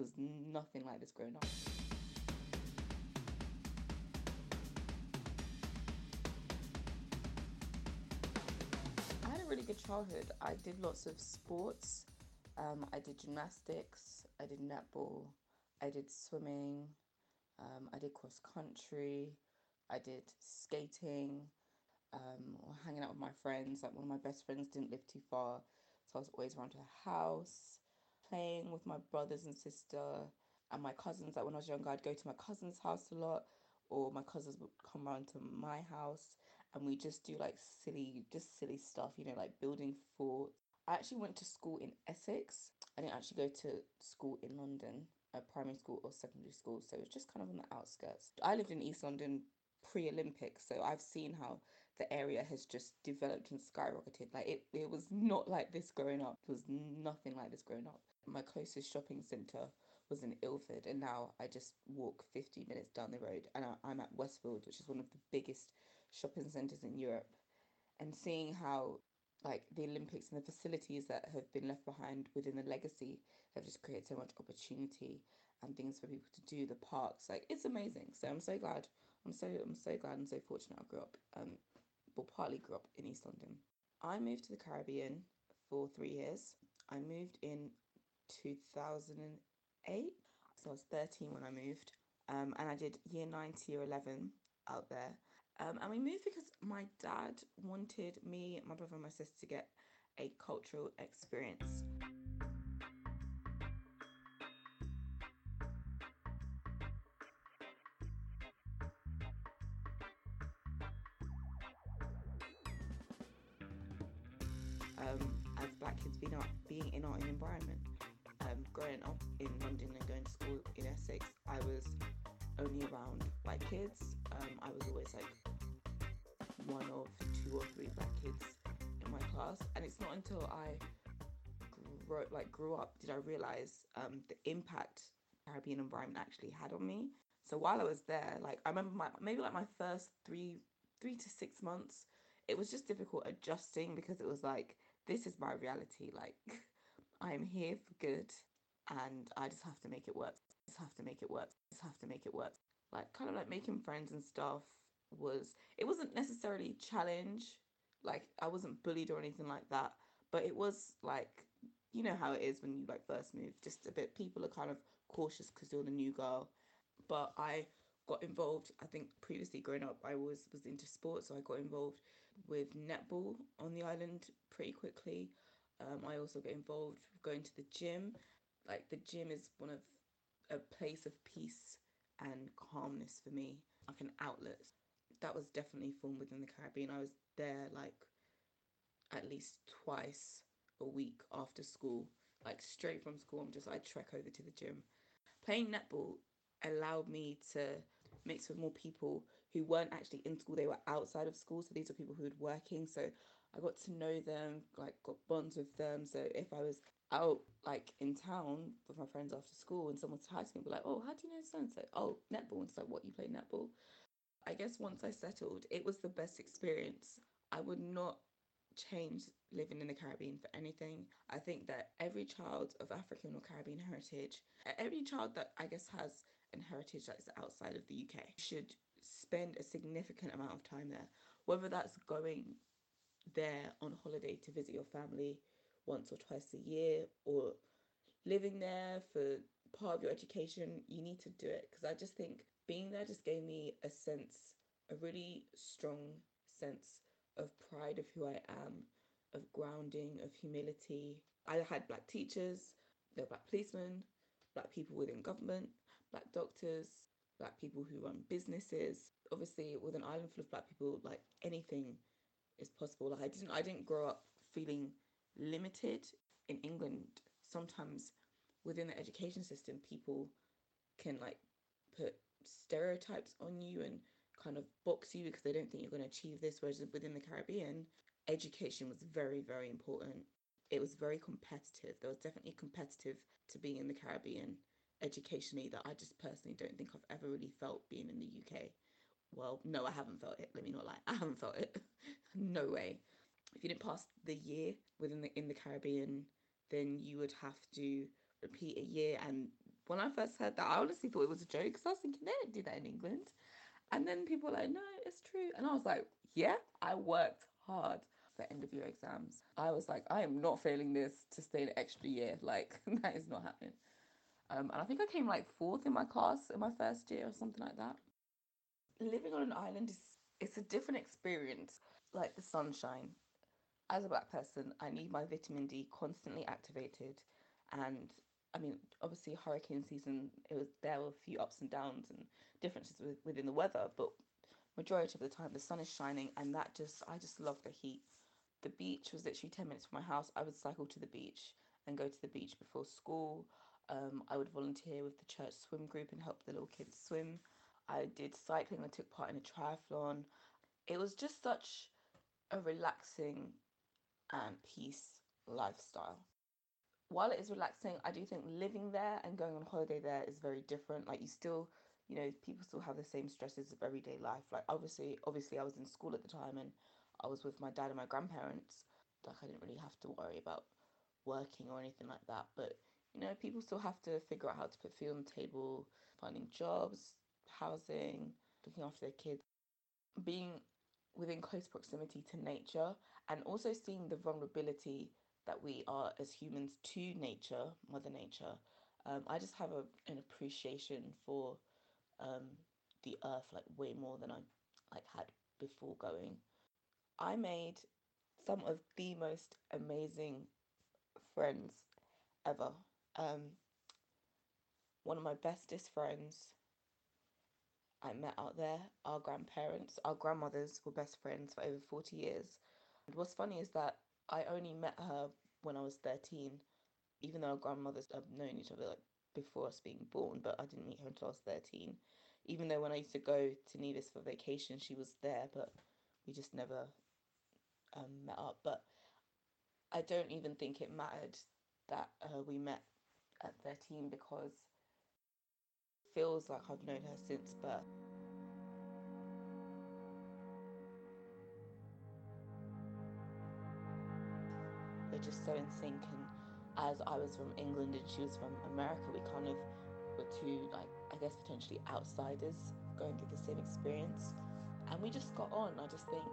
was nothing like this growing up. I had a really good childhood. I did lots of sports. Um, I did gymnastics. I did netball. I did swimming. Um, I did cross country. I did skating. Um, or hanging out with my friends. Like one of my best friends didn't live too far, so I was always around her house, playing with my brothers and sister and my cousins. Like when I was younger, I'd go to my cousin's house a lot, or my cousins would come around to my house, and we just do like silly, just silly stuff. You know, like building forts. I actually went to school in Essex. I didn't actually go to school in London, a primary school or secondary school, so it was just kind of on the outskirts. I lived in East London pre-Olympics, so I've seen how the area has just developed and skyrocketed. Like it, it was not like this growing up. It was nothing like this growing up. My closest shopping centre was in Ilford, and now I just walk 50 minutes down the road, and I'm at Westfield, which is one of the biggest shopping centres in Europe. And seeing how like the Olympics and the facilities that have been left behind within the legacy have just created so much opportunity and things for people to do. The parks, like it's amazing. So I'm so glad. I'm so I'm so glad and so fortunate I grew up. Um, well, partly grew up in East London. I moved to the Caribbean for three years. I moved in 2008. So I was 13 when I moved. Um, and I did year nine to year 11 out there. Um, and we moved because my dad wanted me, my brother, and my sister to get a cultural experience. Um, as black kids being being in our environment, growing up in London and going to school in Essex, I was only around white kids. Um, I was always like one of two or three black kids in my class, and it's not until I grew like grew up did I realize um, the impact Caribbean environment actually had on me. So while I was there, like I remember my maybe like my first three three to six months, it was just difficult adjusting because it was like this is my reality. Like I'm here for good, and I just have to make it work. Just have to make it work. Just have to make it work. Like kind of like making friends and stuff was it wasn't necessarily challenge. Like I wasn't bullied or anything like that, but it was like you know how it is when you like first move. Just a bit people are kind of cautious because you're the new girl. But I got involved. I think previously growing up, I was was into sports, so I got involved with netball on the island pretty quickly. Um, I also get involved going to the gym. Like the gym is one of a place of peace and calmness for me, like an outlet. That was definitely formed within the Caribbean. I was there like at least twice a week after school, like straight from school. I'm just I trek over to the gym. Playing netball allowed me to mix with more people who weren't actually in school they were outside of school so these are people who were working. So i got to know them like got bonds with them. So if i was out like in town with my friends after school and someone to me be like oh how do you know so and so? Oh netball. And it's like what you play netball? I guess once i settled it was the best experience. I would not change living in the Caribbean for anything. I think that every child of African or Caribbean heritage, every child that I guess has an heritage that is outside of the UK, should spend a significant amount of time there. Whether that's going there on holiday to visit your family once or twice a year or living there for part of your education, you need to do it because I just think being there just gave me a sense, a really strong sense of pride of who I am, of grounding, of humility. I had black teachers, there were black policemen, black people within government, black doctors, black people who run businesses. Obviously, with an island full of black people, like anything is possible. Like I didn't, I didn't grow up feeling limited. In England, sometimes within the education system, people can like put stereotypes on you and kind of box you because they don't think you're going to achieve this. Whereas within the Caribbean, education was very, very important. It was very competitive. There was definitely competitive to being in the Caribbean educationally that I just personally don't think I've ever really felt being in the UK. Well, no, I haven't felt it. Let me not lie. I haven't felt it. no way. If you didn't pass the year within the in the Caribbean, then you would have to repeat a year and when I first heard that, I honestly thought it was a joke because I was thinking they don't do that in England. And then people were like, no, it's true. And I was like, yeah, I worked hard for end of year exams. I was like, I am not failing this to stay an extra year. Like, that is not happening. Um, and I think I came like fourth in my class in my first year or something like that. Living on an island is it's a different experience, like the sunshine. As a black person, I need my vitamin D constantly activated and I mean, obviously hurricane season, it was there were a few ups and downs and differences with, within the weather, but majority of the time the sun is shining and that just I just love the heat. The beach was literally 10 minutes from my house. I would cycle to the beach and go to the beach before school. Um, I would volunteer with the church swim group and help the little kids swim. I did cycling, I took part in a triathlon. It was just such a relaxing and peace lifestyle while it is relaxing, I do think living there and going on holiday there is very different. Like you still, you know, people still have the same stresses of everyday life. Like obviously, obviously, I was in school at the time and I was with my dad and my grandparents. Like I didn't really have to worry about working or anything like that. But you know, people still have to figure out how to put food on the table, finding jobs, housing, looking after their kids, being within close proximity to nature, and also seeing the vulnerability that we are as humans to nature, Mother Nature. Um, I just have a, an appreciation for um, the earth like way more than I like had before going. I made some of the most amazing friends ever. Um, one of my bestest friends I met out there, our grandparents, our grandmothers were best friends for over 40 years. And what's funny is that I only met her when I was 13, even though our grandmothers have known each other like before us being born, but I didn't meet her until I was 13. Even though when I used to go to Nevis for vacation, she was there, but we just never um, met up. But I don't even think it mattered that uh, we met at 13 because it feels like I've known her since birth. We're just so in sync. And as I was from England and she was from America, we kind of were two, like, I guess potentially outsiders going through the same experience. And we just got on. I just think,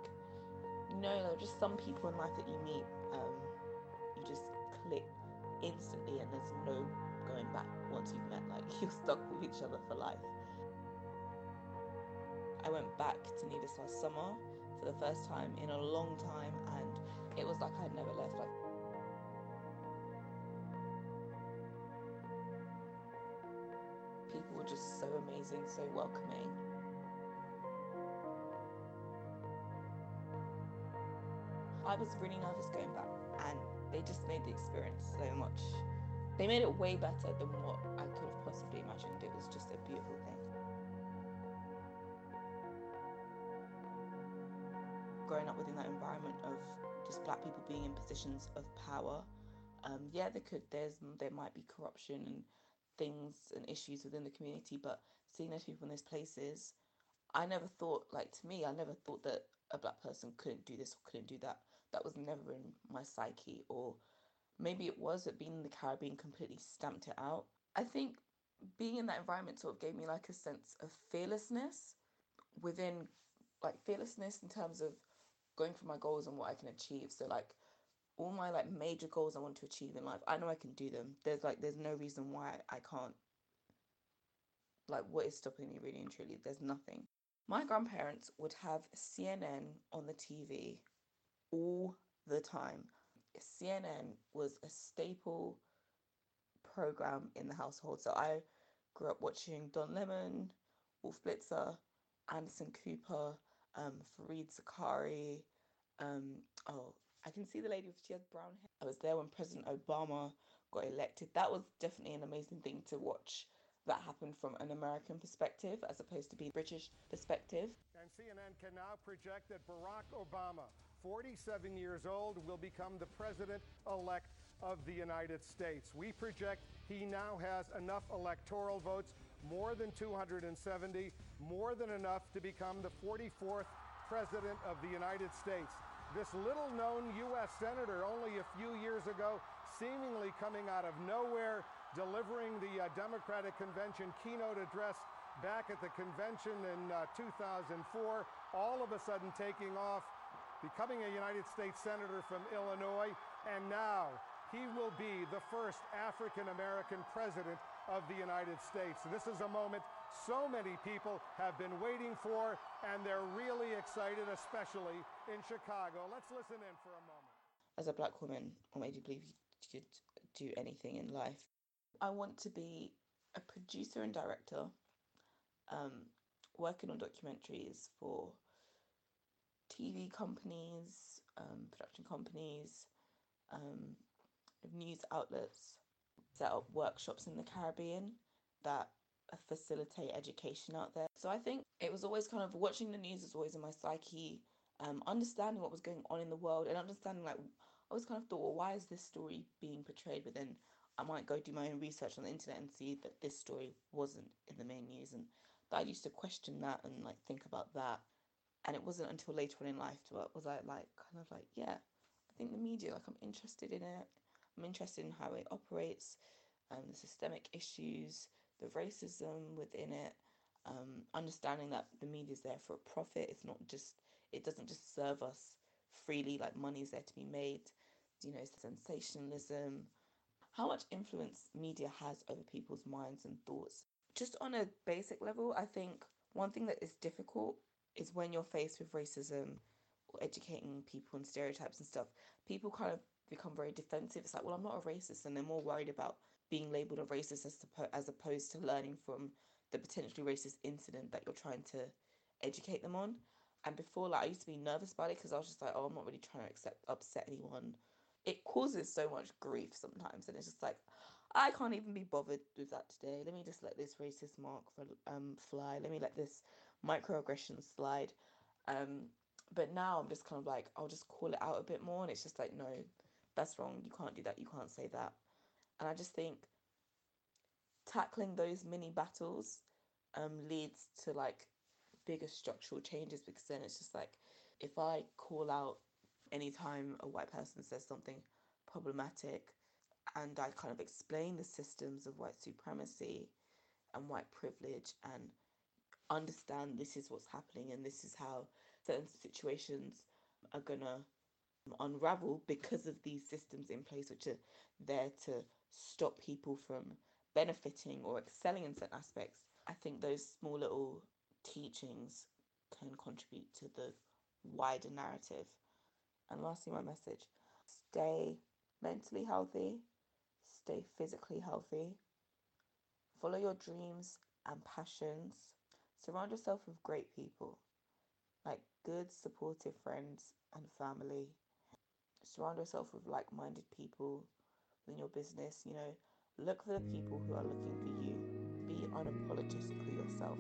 you know, there are just some people in life that you meet, um, you just click instantly and there's no going back once you've met. Like, you're stuck with each other for life. I went back to Nevis last summer for the first time in a long time and it was like I'd never left. Like people were just so amazing, so welcoming. I was really nervous going back, and they just made the experience so much. They made it way better than what I could have possibly imagined. It was just a beautiful thing. Growing up within that environment of just black people being in positions of power, um, yeah, there could there's there might be corruption and things and issues within the community, but seeing those people in those places, I never thought, like to me, I never thought that a black person couldn't do this or couldn't do that. That was never in my psyche, or maybe it was, but being in the Caribbean completely stamped it out. I think being in that environment sort of gave me like a sense of fearlessness within, like fearlessness in terms of going for my goals and what I can achieve. So, like, all my like major goals I want to achieve in life, I know I can do them. There's like there's no reason why I can't. Like what is stopping me really and truly? There's nothing. My grandparents would have CNN on the TV all the time. CNN was a staple program in the household. So I grew up watching Don Lemon, Wolf Blitzer, Anderson Cooper, um, Fareed Zakaria, um, oh, I can see the lady with she has brown hair. I was there when President Obama got elected. That was definitely an amazing thing to watch that happened from an American perspective as opposed to being British perspective. And CNN can now project that Barack Obama, 47 years old, will become the president elect of the United States. We project he now has enough electoral votes, more than 270, more than enough to become the 44th president of the United States. This little known U.S. Senator only a few years ago, seemingly coming out of nowhere, delivering the uh, Democratic Convention keynote address back at the convention in uh, 2004, all of a sudden taking off, becoming a United States Senator from Illinois, and now he will be the first African American president of the United States. This is a moment so many people have been waiting for, and they're really excited, especially in Chicago. Let's listen in for a moment. As a black woman, what made you believe you could do anything in life? I want to be a producer and director, um, working on documentaries for TV companies, um, production companies, um, news outlets, set up workshops in the Caribbean that facilitate education out there. So I think it was always kind of watching the news was always in my psyche, um, understanding what was going on in the world and understanding like I always kind of thought, well, why is this story being portrayed? But then I might go do my own research on the internet and see that this story wasn't in the main news and that I used to question that and like think about that. And it wasn't until later on in life to was I like kind of like, yeah, I think the media, like I'm interested in it. I'm interested in how it operates, um, the systemic issues, the racism within it, um, understanding that the media is there for a profit. It's not just, it doesn't just serve us freely, like money is there to be made. You know, sensationalism, how much influence media has over people's minds and thoughts. Just on a basic level, I think one thing that is difficult is when you're faced with racism or educating people and stereotypes and stuff, people kind of become very defensive. It's like, well, I'm not a racist, and they're more worried about being labeled a racist as, to, as opposed to learning from the potentially racist incident that you're trying to educate them on. And before, like, I used to be nervous about it because I was just like, oh, I'm not really trying to accept, upset anyone. It causes so much grief sometimes, and it's just like, I can't even be bothered with that today. Let me just let this racist mark um fly. Let me let this microaggression slide. Um, but now I'm just kind of like, I'll just call it out a bit more, and it's just like, no, that's wrong. You can't do that. You can't say that. And I just think tackling those mini battles um, leads to like bigger structural changes because then it's just like if I call out anytime a white person says something problematic and I kind of explain the systems of white supremacy and white privilege and understand this is what's happening and this is how certain situations are gonna unravel because of these systems in place which are there to stop people from benefiting or excelling in certain aspects, I think those small little teachings can contribute to the wider narrative. And lastly, my message stay mentally healthy, stay physically healthy, follow your dreams and passions, surround yourself with great people, like good, supportive friends and family. Surround yourself with like minded people in your business, you know, look for the people who are looking for you. Be unapologetically yourself.